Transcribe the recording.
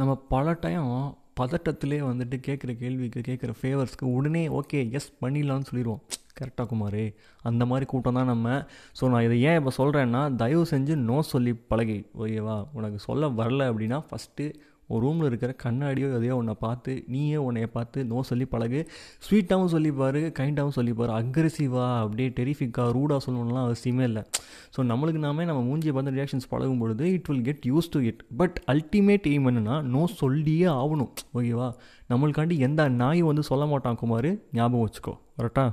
நம்ம பல டைம் பதட்டத்திலே வந்துட்டு கேட்குற கேள்விக்கு கேட்குற ஃபேவர்ஸ்க்கு உடனே ஓகே எஸ் பண்ணிடலான்னு சொல்லிடுவோம் கரெக்டாக குமார். அந்த மாதிரி கூட்டம் தான் நம்ம. ஸோ நான் இதை ஏன் இப்போ சொல்கிறேன்னா தயவு செஞ்சு நோ சொல்லி பழகி ஓகேவா? உனக்கு சொல்ல வரல அப்படின்னா ஃபஸ்ட்டு ஒரு ரூமில் இருக்கிற கண்ணாடியோ எதையோ உன்னை பார்த்து நீயே உன்னைய பார்த்து நோ சொல்லி பழகு. ஸ்வீட்டாகவும் சொல்லிப்பார் கைண்டாகவும் சொல்லிப்பார். அக்ரெசிவாக அப்படியே டெரிஃபிக்காக ரூடாக சொல்லணும்லாம் அவசியமே இல்லை. ஸோ நம்மளுக்கு நாமே நம்ம மூஞ்சியை பார்த்து ரியாக்ஷன்ஸ் பழகும் பொழுது it will get used to it but ultimate aim என்னென்னா நோ சொல்லியே ஆகணும். ஓகேவா நம்மளுக்காண்டி எந்த நாயும் வந்து சொல்ல மாட்டான் குமார். ஞாபகம் வச்சுக்கோ. கரெக்டாக